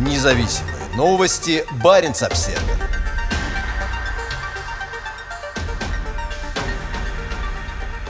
Независимые новости. Барин обсерва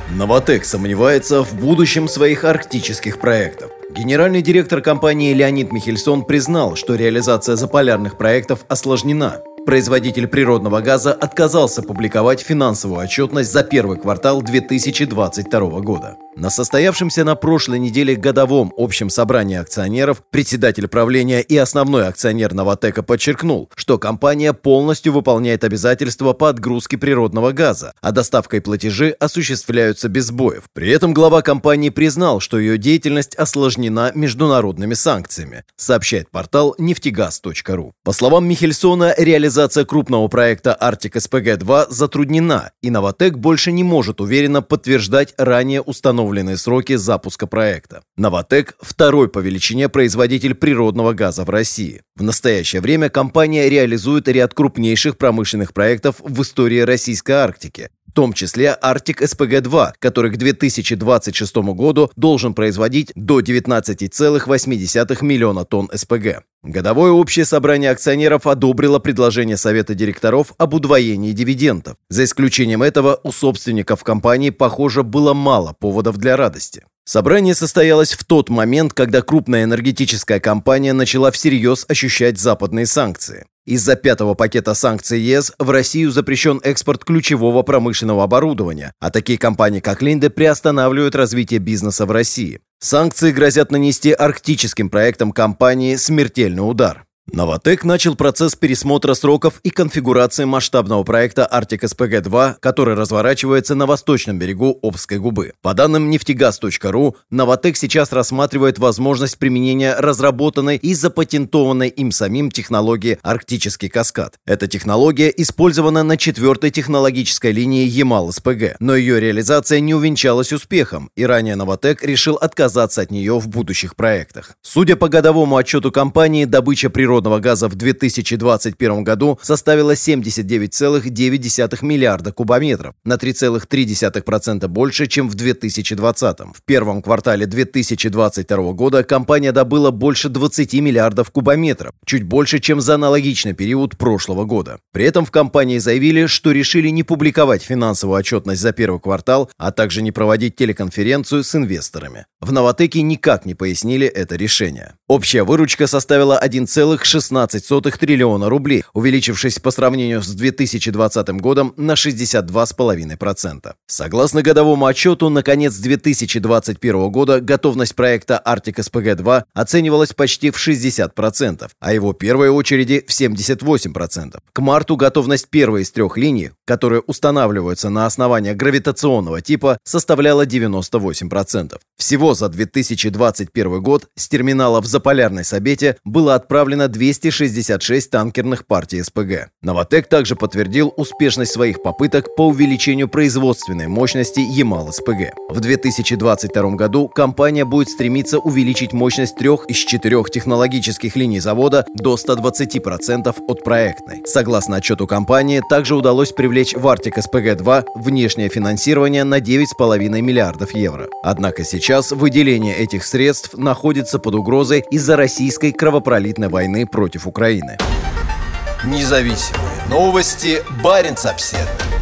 Новотек сомневается в будущем своих арктических проектов. Генеральный директор компании Леонид Михельсон признал, что реализация заполярных проектов осложнена. Производитель природного газа отказался публиковать финансовую отчетность за первый квартал 2022 года. На состоявшемся на прошлой неделе годовом общем собрании акционеров председатель правления и основной акционер «Новотека» подчеркнул, что компания полностью выполняет обязательства по отгрузке природного газа, а доставка и платежи осуществляются без сбоев. При этом глава компании признал, что ее деятельность осложнена международными санкциями, сообщает портал нефтегаз.ру. По словам Михельсона, реализация крупного проекта «Арктик СПГ-2» затруднена, и «Новотек» больше не может уверенно подтверждать ранее установленные установленные сроки запуска проекта. «Новотек» – второй по величине производитель природного газа в России. В настоящее время компания реализует ряд крупнейших промышленных проектов в истории российской Арктики, в том числе Arctic SPG-2, который к 2026 году должен производить до 19,8 миллиона тонн СПГ. Годовое общее собрание акционеров одобрило предложение Совета директоров об удвоении дивидендов. За исключением этого, у собственников компании, похоже, было мало поводов для радости. Собрание состоялось в тот момент, когда крупная энергетическая компания начала всерьез ощущать западные санкции. Из-за пятого пакета санкций ЕС в Россию запрещен экспорт ключевого промышленного оборудования, а такие компании, как Линде, приостанавливают развитие бизнеса в России. Санкции грозят нанести арктическим проектам компании смертельный удар. Новотек начал процесс пересмотра сроков и конфигурации масштабного проекта Arctic SPG-2, который разворачивается на восточном берегу Обской губы. По данным нефтегаз.ру, Новотек сейчас рассматривает возможность применения разработанной и запатентованной им самим технологии «Арктический каскад». Эта технология использована на четвертой технологической линии Ямал-СПГ, но ее реализация не увенчалась успехом, и ранее Новотек решил отказаться от нее в будущих проектах. Судя по годовому отчету компании, добыча природного природного газа в 2021 году составила 79,9 миллиарда кубометров, на 3,3% больше, чем в 2020. В первом квартале 2022 года компания добыла больше 20 миллиардов кубометров, чуть больше, чем за аналогичный период прошлого года. При этом в компании заявили, что решили не публиковать финансовую отчетность за первый квартал, а также не проводить телеконференцию с инвесторами. В Новотеке никак не пояснили это решение. Общая выручка составила 1,6 16 триллиона рублей, увеличившись по сравнению с 2020 годом на 62,5%. Согласно годовому отчету, на конец 2021 года готовность проекта Arctic SPG-2 оценивалась почти в 60%, а его первой очереди в 78%. К марту готовность первой из трех линий, которые устанавливаются на основании гравитационного типа, составляла 98%. Всего за 2021 год с терминала в Заполярной Сабете было отправлено 266 танкерных партий СПГ. Новотек также подтвердил успешность своих попыток по увеличению производственной мощности Ямал-СПГ. В 2022 году компания будет стремиться увеличить мощность трех из четырех технологических линий завода до 120% от проектной. Согласно отчету компании, также удалось привлечь в Arctic SPG-2 внешнее финансирование на 9,5 миллиардов евро. Однако сейчас выделение этих средств находится под угрозой из-за российской кровопролитной войны против Украины. Независимые новости. Барин обседный.